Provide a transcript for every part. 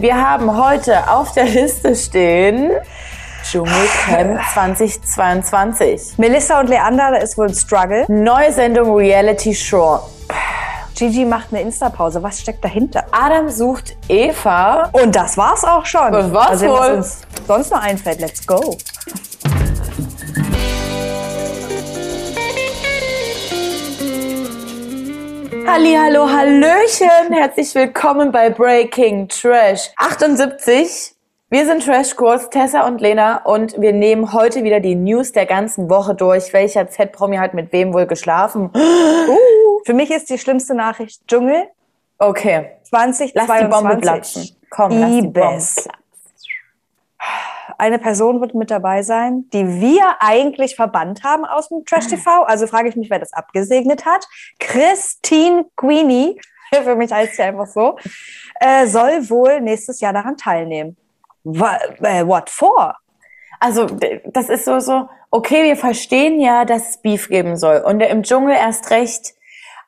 Wir haben heute auf der Liste stehen Dschungelcamp 2022. Melissa und Leander, da ist wohl ein Struggle. Neue Sendung Reality Show. Gigi macht eine Insta-Pause. Was steckt dahinter? Adam sucht Eva. Und das war's auch schon. Das war's Mal sehen, was wohl. uns sonst noch einfällt. Let's go. Halli, hallo, hallöchen. Herzlich willkommen bei Breaking Trash 78. Wir sind Trashkurs, Tessa und Lena und wir nehmen heute wieder die News der ganzen Woche durch. Welcher Z-Promi hat mit wem wohl geschlafen? Uh, für mich ist die schlimmste Nachricht Dschungel Okay, 2022. lass die Bombe platzen. Komm, lass die Bombe platzen. Eine Person wird mit dabei sein, die wir eigentlich verbannt haben aus dem Trash TV. Also frage ich mich, wer das abgesegnet hat. Christine Queenie, für mich heißt sie einfach so, äh, soll wohl nächstes Jahr daran teilnehmen. Äh, What for? Also, das ist so, so, okay, wir verstehen ja, dass es Beef geben soll. Und im Dschungel erst recht.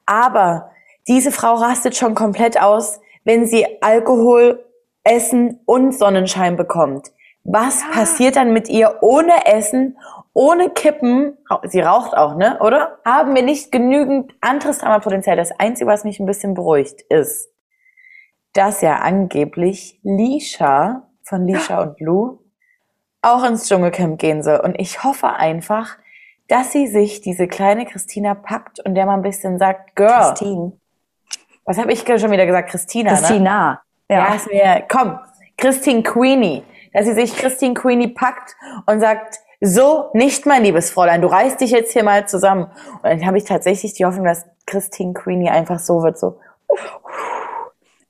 Aber diese Frau rastet schon komplett aus, wenn sie Alkohol, Essen und Sonnenschein bekommt. Was passiert dann mit ihr ohne Essen, ohne Kippen? Sie raucht auch, ne? Oder? Haben wir nicht genügend anderes Dramapotenzial? Das Einzige, was mich ein bisschen beruhigt, ist, dass ja angeblich Lisha von Lisha und Lou auch ins Dschungelcamp gehen soll. Und ich hoffe einfach, dass sie sich diese kleine Christina packt und der mal ein bisschen sagt, Girl, Christine. was habe ich schon wieder gesagt? Christina, ne? Christina. Ja, Ja. ist mir, komm, Christine Queenie. Dass sie sich Christine Queenie packt und sagt, so nicht, mein liebes Fräulein, du reißt dich jetzt hier mal zusammen. Und dann habe ich tatsächlich die Hoffnung, dass Christine Queenie einfach so wird, so,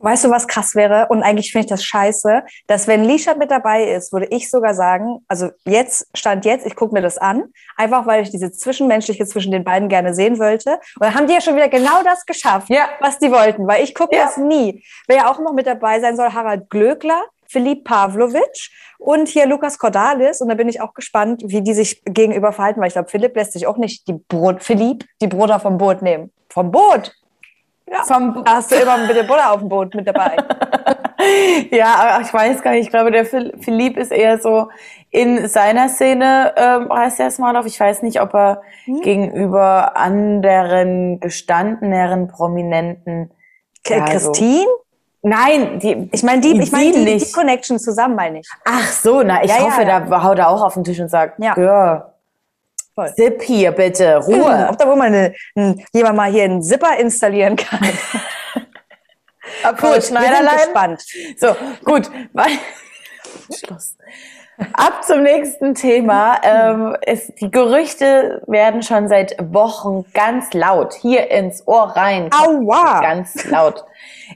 Weißt du, was krass wäre? Und eigentlich finde ich das scheiße, dass wenn Lisha mit dabei ist, würde ich sogar sagen, also jetzt, Stand jetzt, ich gucke mir das an, einfach weil ich diese Zwischenmenschliche zwischen den beiden gerne sehen wollte. Und dann haben die ja schon wieder genau das geschafft, Ja. was die wollten, weil ich gucke Ja. das nie. Wer ja auch noch mit dabei sein soll, Harald Glöckler, Philipp Pavlovic und hier Lukas Cordalis. Und da bin ich auch gespannt, wie die sich gegenüber verhalten, weil ich glaube, Philipp lässt sich auch nicht die Brot, Philipp, die Butter vom Boot nehmen. Vom Boot! vom, Da hast du immer mit der Butter auf dem Boot mit dabei. Ja, aber ich weiß gar nicht. Ich glaube, der Phil- Philipp ist eher so in seiner Szene, ähm, heißt er auf. Ich weiß nicht, ob er Hm? gegenüber anderen gestandeneren Prominenten. ja, so- Christine? Nein, die, Ich meine, die, ich meine, die, die. Connection zusammen, meine ich. Ach so, na, ich Ja, ja, hoffe, ja. da haut er auch auf den Tisch und sagt, Ja. Girl, Voll. Sipp hier bitte, Ruhe. Ob da wohl mal eine, ein, jemand mal hier einen Zipper installieren kann. Gut, Schneiderlein. gespannt. So, gut. Schluss. Ab zum nächsten Thema. Ähm, es, die Gerüchte werden schon seit Wochen ganz laut hier ins Ohr rein. Aua! Ganz laut.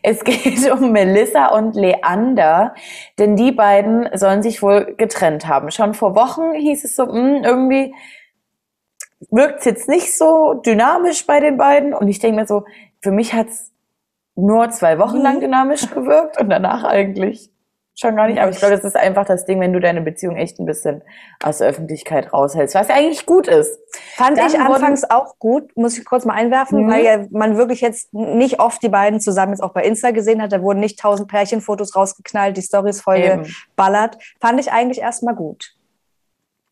Es geht um Melissa und Leander, denn die beiden sollen sich wohl getrennt haben. Schon vor Wochen hieß es so, mh, irgendwie wirkt es jetzt nicht so dynamisch bei den beiden. Und ich denke mir so, für mich hat's nur zwei Wochen lang dynamisch gewirkt und danach eigentlich schon gar nicht. Aber ich glaube, das ist einfach das Ding, wenn du deine Beziehung echt ein bisschen aus der Öffentlichkeit raushältst, was ja eigentlich gut ist. Fand Dann ich anfangs auch gut, muss ich kurz mal einwerfen, Mhm. weil ja man wirklich jetzt nicht oft die beiden zusammen jetzt auch bei Insta gesehen hat. Da wurden nicht tausend Pärchenfotos rausgeknallt, die Stories voll Eben. geballert. Fand ich eigentlich erstmal gut.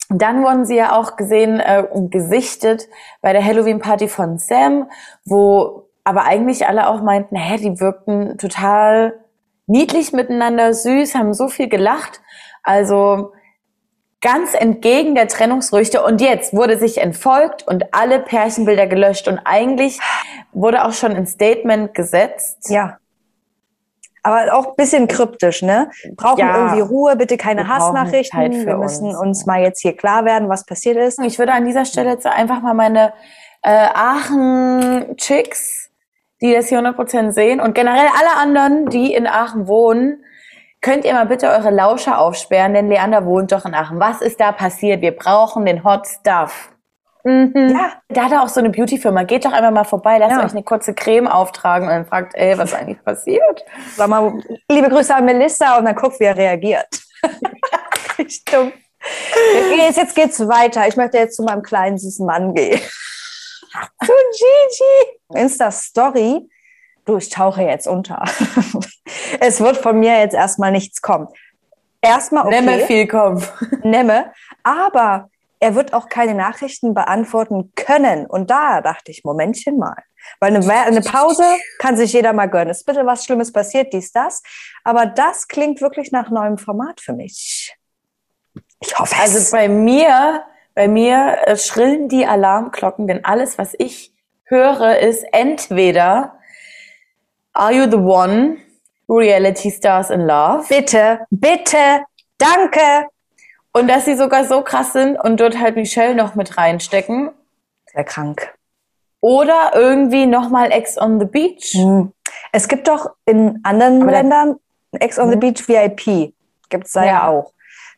Dann wurden sie ja auch gesehen äh, und gesichtet bei der Halloween-Party von Sam, wo aber eigentlich alle auch meinten, hä, die wirkten total niedlich miteinander, süß, haben so viel gelacht. Also ganz entgegen der Trennungsgerüchte. Und jetzt wurde sich entfolgt und alle Pärchenbilder gelöscht. Und eigentlich wurde auch schon ein Statement gesetzt. Ja. Aber auch ein bisschen kryptisch, ne? Brauchen Ja. irgendwie Ruhe, bitte keine Hassnachrichten. Wir müssen uns. uns mal jetzt hier klar werden, was passiert ist. Ich würde an dieser Stelle jetzt einfach mal meine äh, Aachen-Chicks, die das hier 100% sehen und generell alle anderen, die in Aachen wohnen, könnt ihr mal bitte eure Lauscher aufsperren, denn Leander wohnt doch in Aachen. Was ist da passiert? Wir brauchen den Hot Stuff. Mhm. Ja. Da hat er auch so eine Beauty-Firma. Geht doch einfach mal vorbei, lasst Ja. euch eine kurze Creme auftragen und dann fragt, ey, was ist eigentlich passiert? Sag mal, liebe Grüße an Melissa und dann guck, wie er reagiert. Richtig dumm. Jetzt, jetzt geht's weiter. Ich möchte jetzt zu meinem kleinen süßen Mann gehen. zu Gigi. Insta-Story du, ich tauche jetzt unter. es wird von mir jetzt erstmal nichts kommen. Erstmal okay. Nemme viel kommen. Nemme. Aber er wird auch keine Nachrichten beantworten können. Und da dachte ich, Momentchen mal. Weil eine, eine Pause kann sich jeder mal gönnen. Es ist bitte was Schlimmes passiert, dies, das. Aber das klingt wirklich nach neuem Format für mich. Ich hoffe es. Also bei mir, bei mir äh, schrillen die Alarmglocken, denn alles, was ich höre, ist entweder Are You the One? Reality Stars in Love. Bitte, bitte, danke. Und dass sie sogar so krass sind und dort halt Michelle noch mit reinstecken. Sehr krank. Oder irgendwie nochmal Ex on the Beach. Hm. Es gibt doch in anderen Aber Ländern Ex on the hm. Beach VIP. Gibt es da ja. ja auch.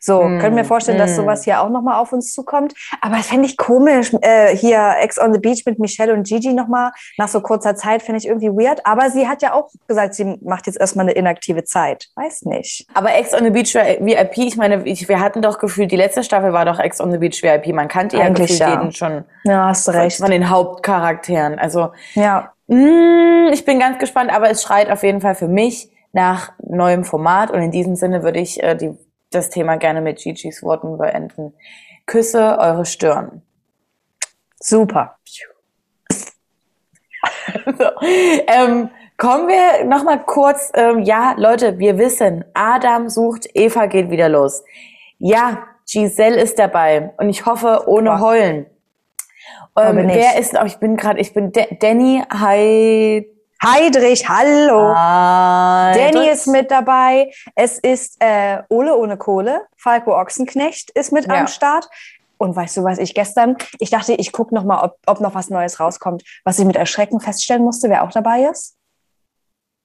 So, mm, können wir vorstellen, mm. dass hm. sowas hier auch nochmal auf uns zukommt. Aber das fände ich komisch, äh, hier Ex on the Beach mit Michelle und Gigi nochmal nach so kurzer Zeit, finde ich irgendwie weird. Aber sie hat ja auch gesagt, sie macht jetzt erstmal eine inaktive Zeit. Weiß nicht. Aber Ex on the Beach VIP, ich meine, ich, wir hatten doch gefühlt, die letzte Staffel war doch Ex on the Beach VIP. Man kannte ja gefühlt ja. jeden schon. Ja, hast recht. Von, den Hauptcharakteren. Also, ja. Mh, hm, ich bin ganz gespannt, aber es schreit auf jeden Fall für mich nach neuem Format und in diesem Sinne würde ich äh, die das Thema gerne mit Gigi's Worten beenden. Küsse eure Stirn. Super. so, ähm, kommen wir noch mal kurz. Ähm, ja, Leute, wir wissen, Adam sucht, Eva geht wieder los. Ja, Giselle ist dabei und ich hoffe ohne. Heulen. Ähm, wer ist? Oh, ich bin gerade, ich bin De Danny Heid Heidrich, hallo. Heidrich. Danny ist mit dabei. Es ist äh, Ole ohne Kohle. Falco Ochsenknecht ist mit ja. am Start. Und weißt du, was ich gestern, ich dachte, ich gucke noch mal, ob, ob noch was Neues rauskommt. Was ich mit Erschrecken feststellen musste, wer auch dabei ist?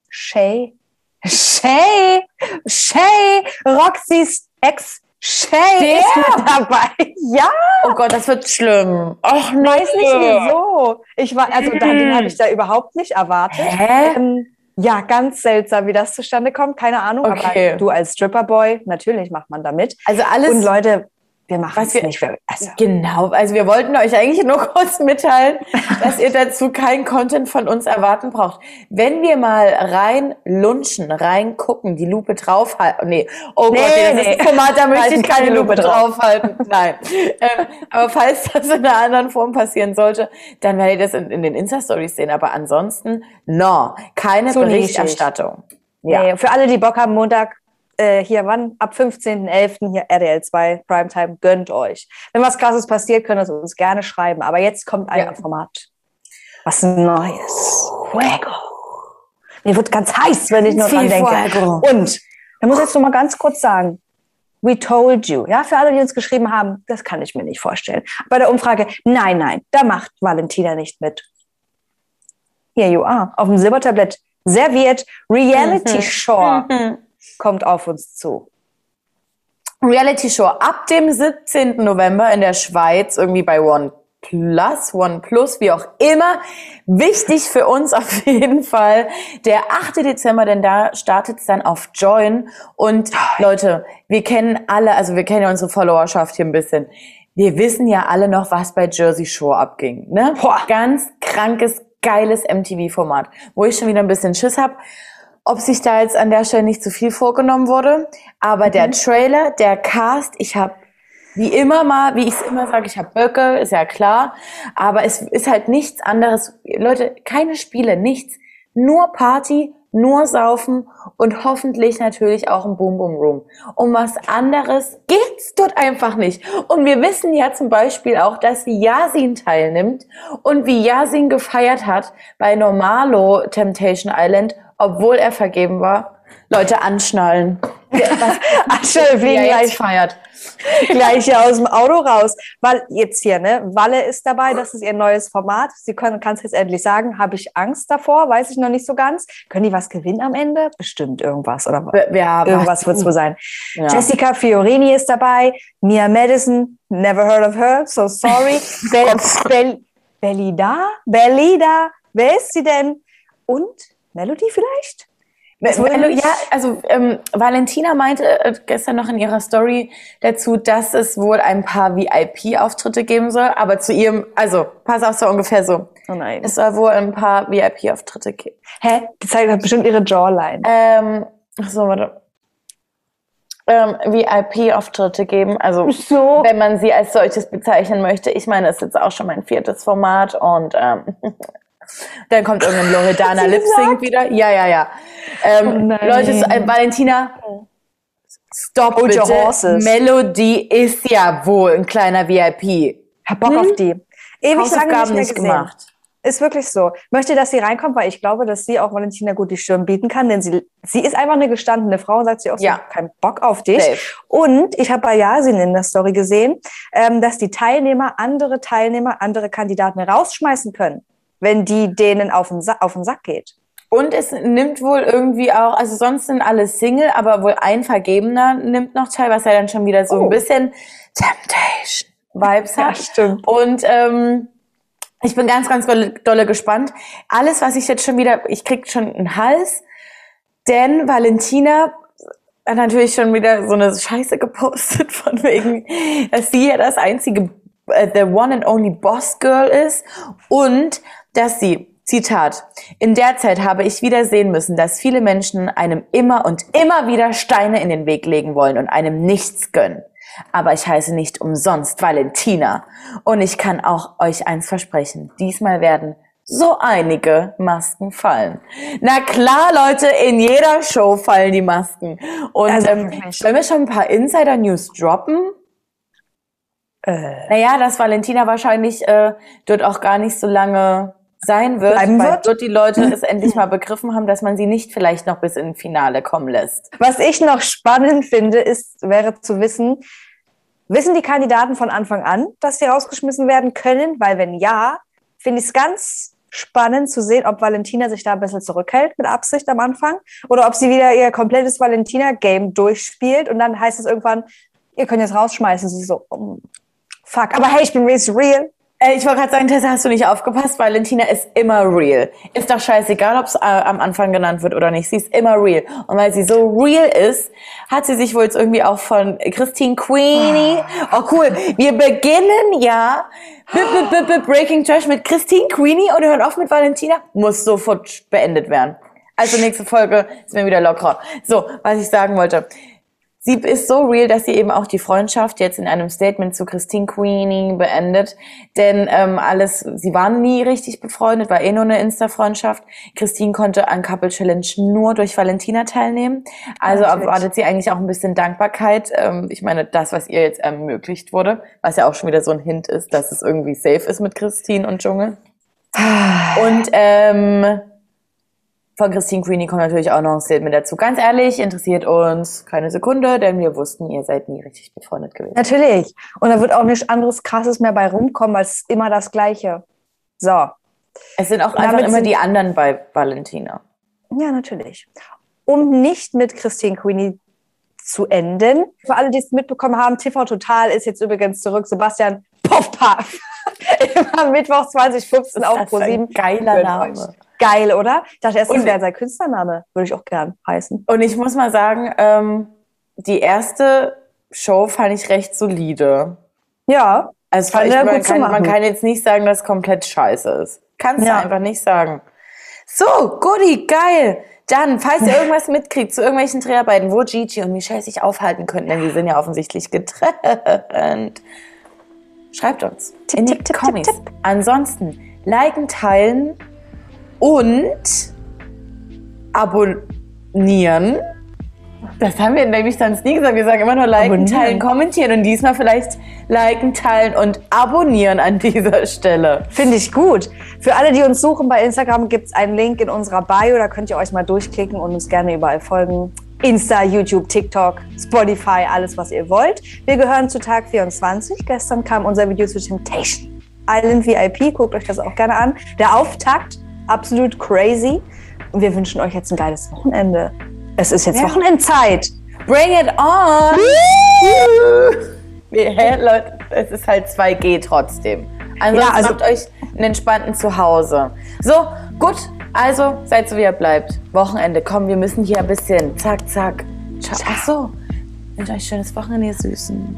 Shay. Shay! Shay! Roxys Ex Shay ist mit dabei. Ja. Oh Gott, das wird schlimm. Ach, nee. Weiß nicht wieso. Ich war, also da, den habe ich da überhaupt nicht erwartet. Hä? Ähm, ja, ganz seltsam, wie das zustande kommt. Keine Ahnung. Okay. Aber du als Stripperboy, natürlich macht man da mit. Also alles. Und Leute, wir machen es nicht. Für, also. Genau, also wir wollten euch eigentlich nur kurz mitteilen, dass ihr dazu keinen Content von uns erwarten braucht. Wenn wir mal rein lunchen, rein gucken, die Lupe draufhalten, nee, oh nee, Gott, nee, das nee. Format, da möchte ich keine Lupe draufhalten. Nein. ähm, aber falls das in einer anderen Form passieren sollte, dann werdet ihr das in, in den Insta-Stories sehen. Aber ansonsten, no, keine Berichterstattung. Ja. Nee, für alle, die Bock haben, Montag äh, hier wann? Ab 15.11. hier RDL 2 Primetime, gönnt euch. Wenn was krasses passiert, könnt ihr uns gerne schreiben. Aber jetzt kommt ein ja. Format. Was Neues. Fuego. Mir wird ganz heiß, wenn ich nur dran denke. Fuego. Und, da muss ich jetzt noch mal ganz kurz sagen, We told you. Ja, für alle, die uns geschrieben haben, das kann ich mir nicht vorstellen. Bei der Umfrage, nein, nein, da macht Valentina nicht mit. Here you are. Auf dem Silbertablett serviert Reality mhm. Kommt auf uns zu? Reality Show ab dem 17. November in der Schweiz, irgendwie bei One Plus, One Plus, wie auch immer. Wichtig für uns auf jeden Fall der 8. Dezember, denn da startet es dann auf Join. Und Leute, wir kennen alle, also wir kennen ja unsere Followerschaft hier ein bisschen. Wir wissen ja alle noch, was bei Jersey Shore abging. Ne? Boah. Ganz krankes, geiles MTV-Format, wo ich schon wieder ein bisschen Schiss hab ob sich da jetzt an der Stelle nicht zu viel vorgenommen wurde. Aber mhm. der Trailer, der Cast, ich habe wie immer mal, wie ich es immer sage, ich habe Böcke, ist ja klar. Aber es ist halt nichts anderes. Leute, keine Spiele, nichts. Nur Party, nur Saufen und hoffentlich natürlich auch ein Boom Boom Room. Um was anderes geht's dort einfach nicht. Und wir wissen ja zum Beispiel auch, dass Yasin teilnimmt und wie Yasin gefeiert hat bei Normalo Temptation Island obwohl er vergeben war. Leute anschnallen. anschnallen, fliegen gleich feiert. Gleich hier aus dem Auto raus. Weil jetzt hier, ne? Walle ist dabei, das ist ihr neues Format. Sie können, kann es jetzt endlich sagen. Habe ich Angst davor? Weiß ich noch nicht so ganz. Können die was gewinnen am Ende? Bestimmt irgendwas, oder ja, irgendwas wird es wohl sein. Ja. Jessica Fiorini ist dabei. Mia Madison, never heard of her, so sorry. Bel Bel Belida? Belida? Wer ist sie denn? Und Melody vielleicht? Melo, ja, also ähm, Valentina meinte äh, gestern noch in ihrer Story dazu, dass es wohl ein paar VIP-Auftritte geben soll, aber zu ihrem, also pass auf, so ungefähr so. Oh nein. Es soll wohl ein paar VIP-Auftritte geben. Hä? Die zeigt hat bestimmt ihre Jawline. Ähm, ach so, warte. Ähm, VIP-Auftritte geben, also So. wenn man sie als solches bezeichnen möchte. Ich meine, es ist jetzt auch schon mein viertes Format und ähm, dann kommt irgendein Loredana Lip Sync wieder. Ja, ja, ja. Ähm, Oh. Leute, so, äh, Valentina, stop Hold your bitte. horses. Melody ist ja wohl ein kleiner VIP. Hab Bock auf die. Ewig lange nicht mehr nicht gemacht. Ist wirklich so. Möchte, dass sie reinkommt, weil ich glaube, dass sie auch Valentina gut die Stirn bieten kann, denn sie, sie ist einfach eine gestandene Frau und sagt sie auch so, Ja. hab keinen Bock auf dich. Safe. Und ich habe bei Yasin in der Story gesehen, ähm, dass die Teilnehmer andere Teilnehmer, andere Kandidaten rausschmeißen können, wenn die denen auf den, Sa auf den Sack geht. Und es nimmt wohl irgendwie auch, also sonst sind alle Single, aber wohl ein Vergebener nimmt noch teil, was ja dann schon wieder so Oh. ein bisschen Temptation-Vibes hat. stimmt. Und ähm, ich bin ganz, ganz dolle, dolle gespannt. Alles, was ich jetzt schon wieder, ich krieg schon einen Hals, denn Valentina hat natürlich schon wieder so eine Scheiße gepostet von wegen, dass sie ja das einzige, äh, the one and only Boss Girl ist und dass sie Zitat. In der Zeit habe ich wieder sehen müssen, dass viele Menschen einem immer und immer wieder Steine in den Weg legen wollen und einem nichts gönnen. Aber ich heiße nicht umsonst Valentina. Und ich kann auch euch eins versprechen. Diesmal werden so einige Masken fallen. Na klar, Leute, in jeder Show fallen die Masken. Und Also ähm, sollen wir schon ein paar Insider-News droppen? Äh, Naja, dass Valentina wahrscheinlich äh, dort auch gar nicht so lange sein wird, Bleiben weil wird? dort die Leute es endlich mal begriffen haben, dass man sie nicht vielleicht noch bis ins Finale kommen lässt. was ich noch spannend finde, ist, wäre zu wissen, wissen die Kandidaten von Anfang an, dass sie rausgeschmissen werden können? Weil wenn ja, finde ich es ganz spannend zu sehen, ob Valentina sich da ein bisschen zurückhält mit Absicht am Anfang oder ob sie wieder ihr komplettes Valentina-Game durchspielt und dann heißt es irgendwann, ihr könnt jetzt rausschmeißen. Sie so, oh, fuck, aber hey, ich bin real. Äh, ich wollte gerade sagen, Tessa, hast du nicht aufgepasst? Valentina ist immer real. Ist doch scheißegal, ob es äh, am Anfang genannt wird oder nicht. Sie ist immer real. Und weil sie so real ist, hat sie sich wohl jetzt irgendwie auch von Christine Queenie. Oh cool, wir beginnen ja B -b -b -b Breaking Trash mit Christine Queenie und hören auf mit Valentina. Muss sofort beendet werden. Also nächste Folge ist mir wieder lockerer. So, was ich sagen wollte. Sie ist so real, dass sie eben auch die Freundschaft jetzt in einem Statement zu Christine Queenie beendet. Denn ähm, alles, sie waren nie richtig befreundet, war eh nur eine Insta-Freundschaft. Christine konnte an Couple Challenge nur durch Valentina teilnehmen. Also Natürlich. erwartet sie eigentlich auch ein bisschen Dankbarkeit. Ähm, ich meine, das, was ihr jetzt ermöglicht wurde, was ja auch schon wieder so ein Hint ist, dass es irgendwie safe ist mit Christine und Dschungel. Und ähm, von Christine Queenie kommt natürlich auch noch ein Statement dazu. Ganz ehrlich, interessiert uns keine Sekunde, denn wir wussten, ihr seid nie richtig befreundet gewesen. Natürlich. Und da wird auch nichts anderes Krasses mehr bei rumkommen, als immer das Gleiche. So. Es sind auch einfach immer die anderen bei Valentina. Ja, natürlich. Um nicht mit Christine Queenie zu enden. Für alle, die es mitbekommen haben, TV Total ist jetzt übrigens zurück. Sebastian Puff. Immer Mittwoch 2015 auf Das ist ein Pro7. geiler Name. Geil, oder? Ich dachte erst, das wäre sein Künstlername. Würde ich auch gern heißen. Und ich muss mal sagen, ähm, die erste Show fand ich recht solide. Ja, Also Fand ich, man, gut kann, man kann jetzt nicht sagen, dass es komplett scheiße ist. Kannst Ja. du einfach nicht sagen. So, Goodie, geil. Dann, falls ihr irgendwas mitkriegt zu irgendwelchen Dreharbeiten, wo Gigi und Michelle sich aufhalten könnten, denn die sind ja offensichtlich getrennt, schreibt uns Tipp, in die tipp, Kommis. tipp, tipp. Ansonsten liken, teilen und abonnieren. Das haben wir nämlich sonst nie gesagt. Wir sagen immer nur liken, Abonnieren. teilen, kommentieren und diesmal vielleicht liken, teilen und abonnieren an dieser Stelle. finde ich gut. Für alle, die uns suchen bei Instagram, gibt es einen Link in unserer Bio. Da könnt ihr euch mal durchklicken und uns gerne überall folgen. Insta, YouTube, TikTok, Spotify, alles, was ihr wollt. Wir gehören zu Tag 24. Gestern kam unser Video zu Temptation Island VIP. Guckt euch das auch gerne an. Der Auftakt, absolut crazy. Und wir wünschen euch jetzt ein geiles Wochenende. Es ist jetzt Ja. Wochenendzeit. Bring it on! Nee, Hä, Leute, es ist halt 2G trotzdem. Ansonsten Ja, also- habt euch einen entspannten Zuhause. So, gut. Also, seid so wie ihr bleibt. Wochenende, komm, wir müssen hier ein bisschen. Zack, zack. Ciao. Ach so. Ich wünsche euch ein schönes Wochenende, ihr Süßen.